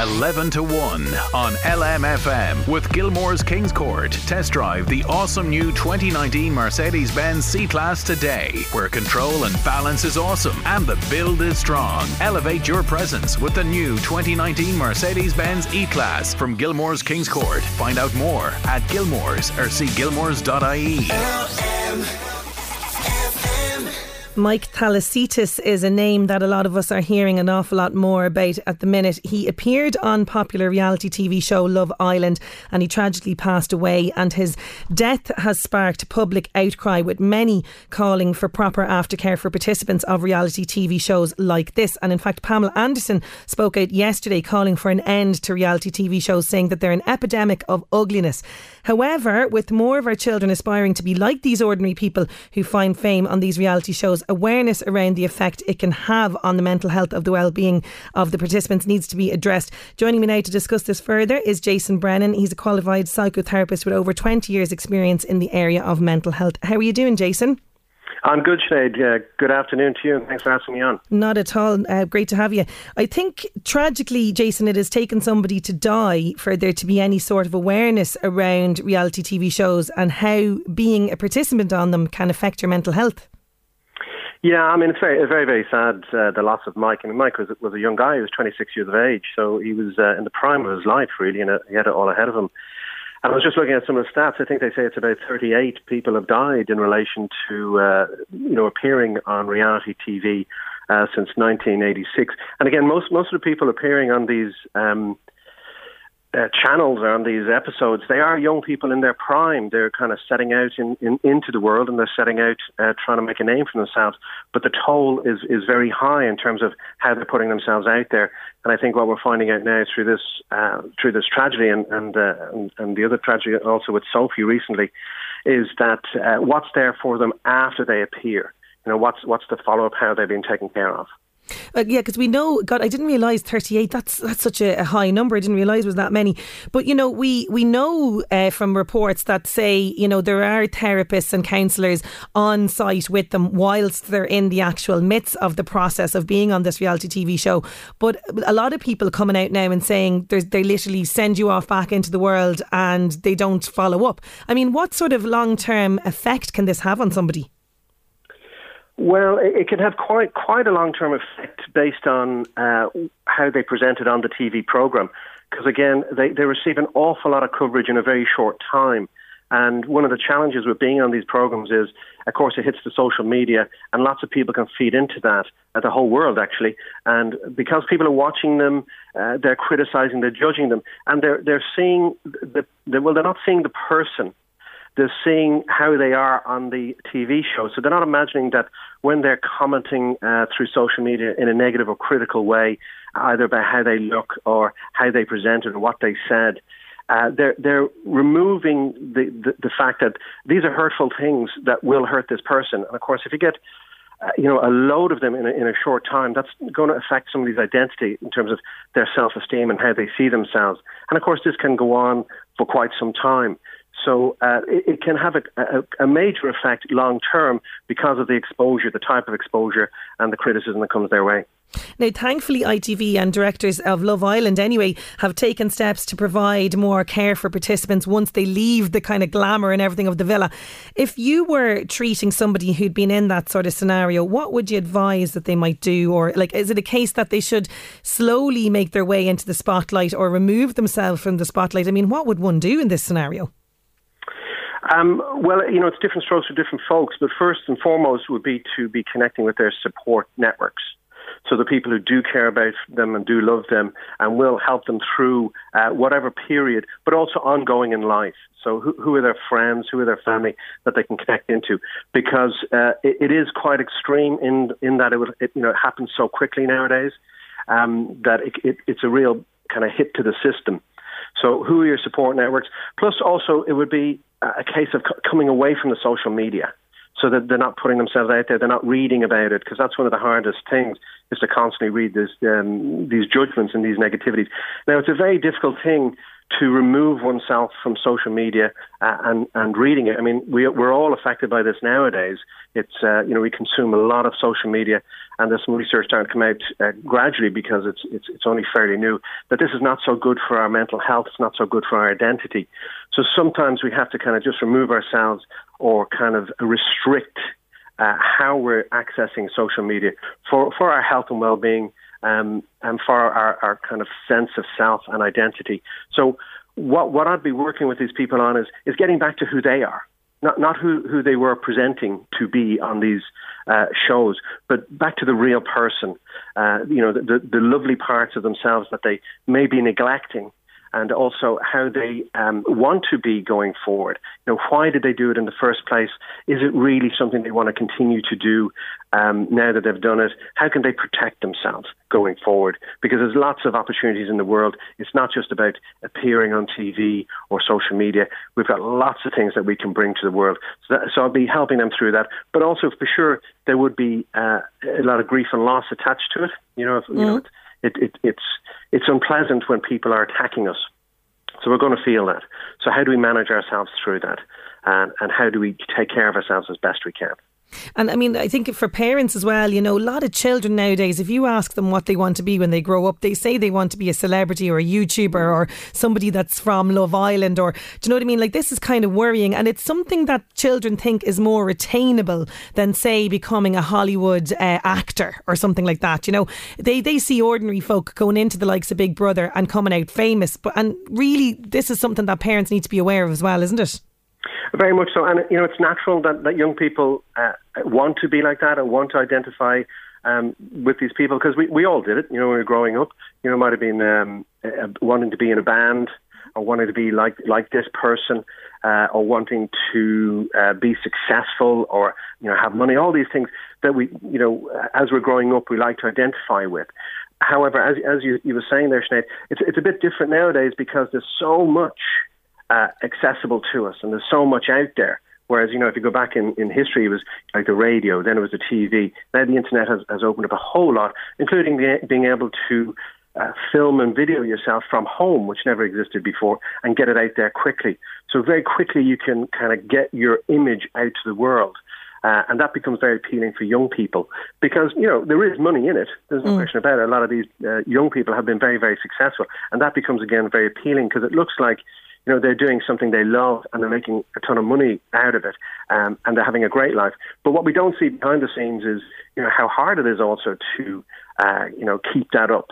11 to 1 on LMFM with Gilmore's Kings Court. Test drive the awesome new 2019 Mercedes Benz C Class today, where control and balance is awesome and the build is strong. Elevate your presence with the new 2019 Mercedes Benz E Class from Gilmore's Kings Court. Find out more at Gilmore's or see gilmores.ie. Mike Thalassitis is a name that a lot of us are hearing an awful lot more about at the minute. He appeared on popular reality TV show Love Island and he tragically passed away and his death has sparked public outcry with many calling for proper aftercare for participants of reality TV shows like this. And in fact, Pamela Anderson spoke out yesterday calling for an end to reality TV shows saying that they're an epidemic of ugliness. However, with more of our children aspiring to be like these ordinary people who find fame on these reality shows, awareness around the effect it can have on the mental health of the well-being of the participants needs to be addressed. Joining me now to discuss this further is Jason Brennan. He's a qualified psychotherapist with over 20 years experience in the area of mental health. How are you doing, Jason? I'm good, Sinead. Uh, good afternoon to you, and thanks for asking me on. Not at all. Uh, great to have you. I think tragically, Jason, it has taken somebody to die for there to be any sort of awareness around reality TV shows and how being a participant on them can affect your mental health. Yeah, I mean it's very, very, very sad uh, the loss of Mike. I mean, Mike was was a young guy; he was 26 years of age, so he was uh, in the prime of his life, really, and uh, he had it all ahead of him. And I was just looking at some of the stats. I think they say it's about 38 people have died in relation to, uh, you know, appearing on reality TV uh, since 1986. And again, most most of the people appearing on these um, uh, channels on these episodes, they are young people in their prime. They're kind of setting out in, in, into the world and they're setting out uh, trying to make a name for themselves. But the toll is, is very high in terms of how they're putting themselves out there. And I think what we're finding out now through this uh, through this tragedy and and, uh, and and the other tragedy also with Sophie recently is that uh, what's there for them after they appear. You know, what's what's the follow up? How they've been taken care of. Uh, yeah, because we know. God, I didn't realise thirty-eight. That's that's such a, a high number. I didn't realise was that many. But you know, we we know uh, from reports that say you know there are therapists and counsellors on site with them whilst they're in the actual midst of the process of being on this reality TV show. But a lot of people coming out now and saying they literally send you off back into the world and they don't follow up. I mean, what sort of long-term effect can this have on somebody? Well, it, can have quite quite a long term effect based on uh, how they present it on the TV program. Because again, they, they receive an awful lot of coverage in a very short time. And one of the challenges with being on these programs is, of course, it hits the social media, and lots of people can feed into that, uh, the whole world actually. And because people are watching them, uh, they're criticizing, they're judging them, and they're they're seeing the, the well, they're not seeing the person they're seeing how they are on the TV show. So they're not imagining that when they're commenting uh, through social media in a negative or critical way, either about how they look or how they presented or what they said, uh, they're they're removing the, the, the fact that these are hurtful things that will hurt this person. And of course, if you get uh, you know a load of them in a, in a short time, that's going to affect somebody's identity in terms of their self esteem and how they see themselves. And of course, this can go on for quite some time. So uh, it, it, can have a, a, a major effect long term because of the exposure, the type of exposure, and the criticism that comes their way. Now, thankfully, ITV and directors of Love Island, anyway, have taken steps to provide more care for participants once they leave the kind of glamour and everything of the villa. If you were treating somebody who'd been in that sort of scenario, what would you advise that they might do? Or, like, is it a case that they should slowly make their way into the spotlight or remove themselves from the spotlight? I mean, what would one do in this scenario? Um, well, you know, it's different strokes for different folks, but first and foremost would be to be connecting with their support networks. So the people who do care about them and do love them and will help them through uh, whatever period, but also ongoing in life. So who, who, are their friends, who are their family that they can connect into? Because uh, it, it is quite extreme in in that it, would, it you know it happens so quickly nowadays um, that it, it, it's a real kind of hit to the system. So who are your support networks? Plus, also it would be a case of coming away from the social media so that they're not putting themselves out there, they're not reading about it, because that's one of the hardest things is to constantly read this, um, these judgments and these negativities. Now, it's a very difficult thing to remove oneself from social media uh, and and reading it. I mean, we we're all affected by this nowadays. It's uh, you know we consume a lot of social media, and there's some research to come out uh, gradually because it's it's it's only fairly new that this is not so good for our mental health. It's not so good for our identity. So sometimes we have to kind of just remove ourselves or kind of restrict uh, how we're accessing social media for for our health and well-being um, and for our, our kind of sense of self and identity. So what what I'd be working with these people on is is getting back to who they are, not not who who they were presenting to be on these uh, shows, but back to the real person. Uh, you know, the, the the lovely parts of themselves that they may be neglecting and also how they um, want to be going forward. You know, why did they do it in the first place? Is it really something they want to continue to do um, now that they've done it? How can they protect themselves going forward? Because there's lots of opportunities in the world. It's not just about appearing on TV or social media. We've got lots of things that we can bring to the world. So, that, so I'll be helping them through that. But also, for sure, there would be uh, a lot of grief and loss attached to it. You know, if, mm. you know, mm-hmm. It, it, it's it's unpleasant when people are attacking us. So we're going to feel that. So how do we manage ourselves through that? And, and how do we take care of ourselves as best we can? And I mean, I think for parents as well, you know, a lot of children nowadays, if you ask them what they want to be when they grow up, they say they want to be a celebrity or a YouTuber or somebody that's from Love Island or, do you know what I mean? Like, this is kind of worrying. And it's something that children think is more attainable than, say, becoming a Hollywood uh, actor or something like that. You know, they, they see ordinary folk going into the likes of Big Brother and coming out famous. But, and really, this is something that parents need to be aware of as well, isn't it? Very much so, and you know it's natural that, that young people uh, want to be like that and want to identify um, with these people because we, we all did it. You know, when we were growing up, you know, might have been um, uh, wanting to be in a band or wanting to be like like this person uh, or wanting to uh, be successful or you know have money. All these things that we you know as we're growing up we like to identify with. However, as as you, you were saying there, Sinead, it's it's a bit different nowadays because there's so much uh, accessible to us, and there's so much out there. Whereas, you know, if you go back in, in history, it was like the radio, then it was the TV. Now the internet has, has opened up a whole lot, including the, being able to uh, film and video yourself from home, which never existed before, and get it out there quickly. So very quickly you can kind of get your image out to the world. Uh, and that becomes very appealing for young people because, you know, there is money in it. There's no mm. question about it. A lot of these uh, young people have been very, very successful. And that becomes, again, very appealing because it looks like you know, they're doing something they love and they're making a ton of money out of it, um, and they're having a great life. But what we don't see behind the scenes is, you know, how hard it is also to, uh, you know, keep that up,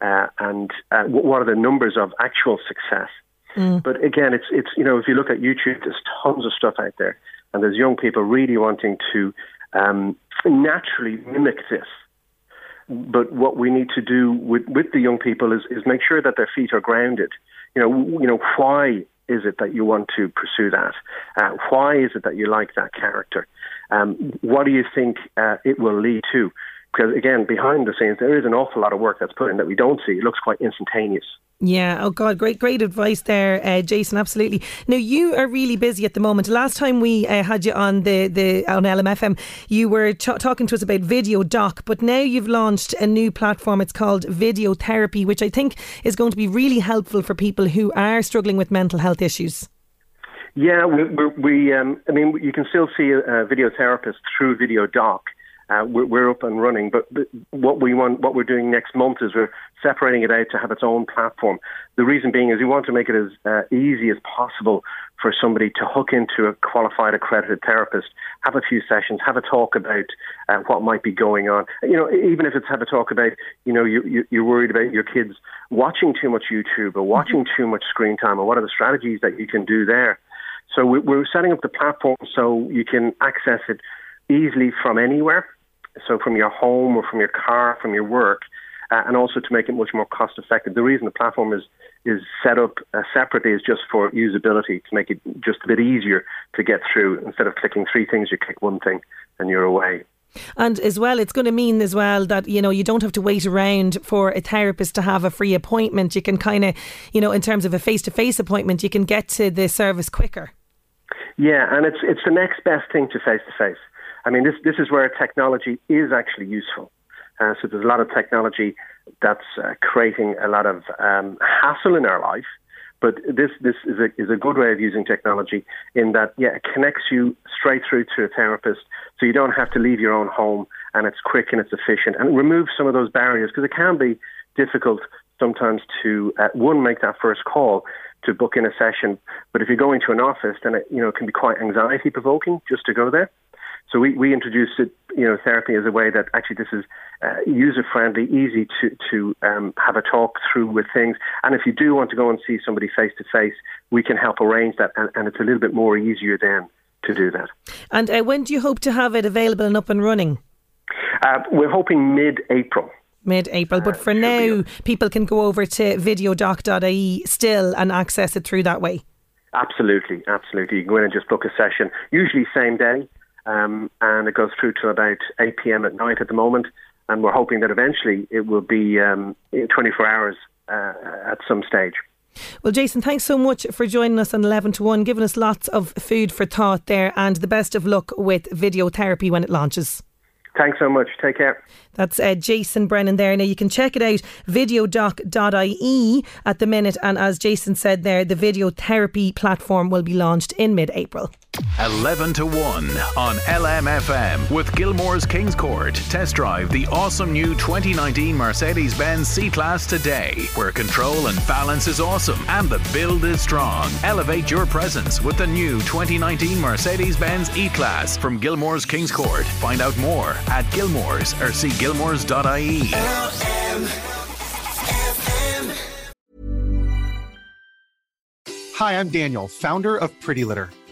uh, and uh, what are the numbers of actual success. Mm. But again, it's it's you know, if you look at YouTube, there's tons of stuff out there, and there's young people really wanting to um, naturally mimic this. But what we need to do with, with the young people is, is make sure that their feet are grounded you know, you know, why is it that you want to pursue that? Uh, why is it that you like that character? Um, what do you think uh, it will lead to? Because again, behind the scenes, there is an awful lot of work that's put in that we don't see. It looks quite instantaneous. Yeah. Oh God, great, great advice there, uh, Jason. Absolutely. Now you are really busy at the moment. Last time we uh, had you on the the on LMFM, you were talking to us about Video Doc, but now you've launched a new platform. It's called Video Therapy, which I think is going to be really helpful for people who are struggling with mental health issues. Yeah, we, we, we um, I mean, you can still see a, a video therapist through Video Doc. Uh, we're, we're, up and running, but, but, what we want, what we're doing next month is we're separating it out to have its own platform. The reason being is we want to make it as uh, easy as possible for somebody to hook into a qualified accredited therapist, have a few sessions, have a talk about uh, what might be going on. You know, even if it's have a talk about, you know, you, you, are worried about your kids watching too much YouTube or watching too much screen time, or what are the strategies that you can do there. So we're setting up the platform so you can access it easily from anywhere. So from your home or from your car, from your work, uh, and also to make it much more cost effective. The reason the platform is is set up uh, separately is just for usability to make it just a bit easier to get through. Instead of clicking three things, you click one thing and you're away. And as well, it's going to mean as well that, you know, you don't have to wait around for a therapist to have a free appointment. You can kind of, you know, in terms of a face to face appointment, you can get to the service quicker. Yeah, and it's it's the next best thing to face to face. I mean, this this is where technology is actually useful. Uh, so there's a lot of technology that's uh, creating a lot of um, hassle in our life. But this this is a is a good way of using technology in that yeah it connects you straight through to a therapist, so you don't have to leave your own home, and it's quick and it's efficient, and removes some of those barriers because it can be difficult sometimes to uh, one make that first call to book in a session. But if you're going to an office, then it you know it can be quite anxiety provoking just to go there. So we, we introduced it, you know, therapy as a way that actually this is uh, user friendly, easy to to um, have a talk through with things. And if you do want to go and see somebody face to face, we can help arrange that, and, and, it's a little bit more easier then to do that. And uh, when do you hope to have it available and up and running? Uh, we're hoping mid-April mid April. But for now, people can go over to videodoc.ie still and access it through that way. Absolutely, absolutely. You can go in and just book a session, usually same day, um, and it goes through to about 8 p.m. at night at the moment. And we're hoping that eventually it will be um, 24 hours uh, at some stage. Well, Jason, thanks so much for joining us on 11 to 1, giving us lots of food for thought there, and the best of luck with video therapy when it launches. Thanks so much. Take care. That's uh, Jason Brennan there. Now you can check it out, videodoc.ie at the minute. And as Jason said there, the video therapy platform will be launched in mid April. 11 to 1 on LMFM with Gilmore's Kings Court. Test drive the awesome new 2019 Mercedes Benz C Class today, where control and balance is awesome and the build is strong. Elevate your presence with the new 2019 Mercedes Benz E Class from Gilmore's Kings Court. Find out more at Gilmore's or see gilmores.ie. Hi, I'm Daniel, founder of Pretty Litter.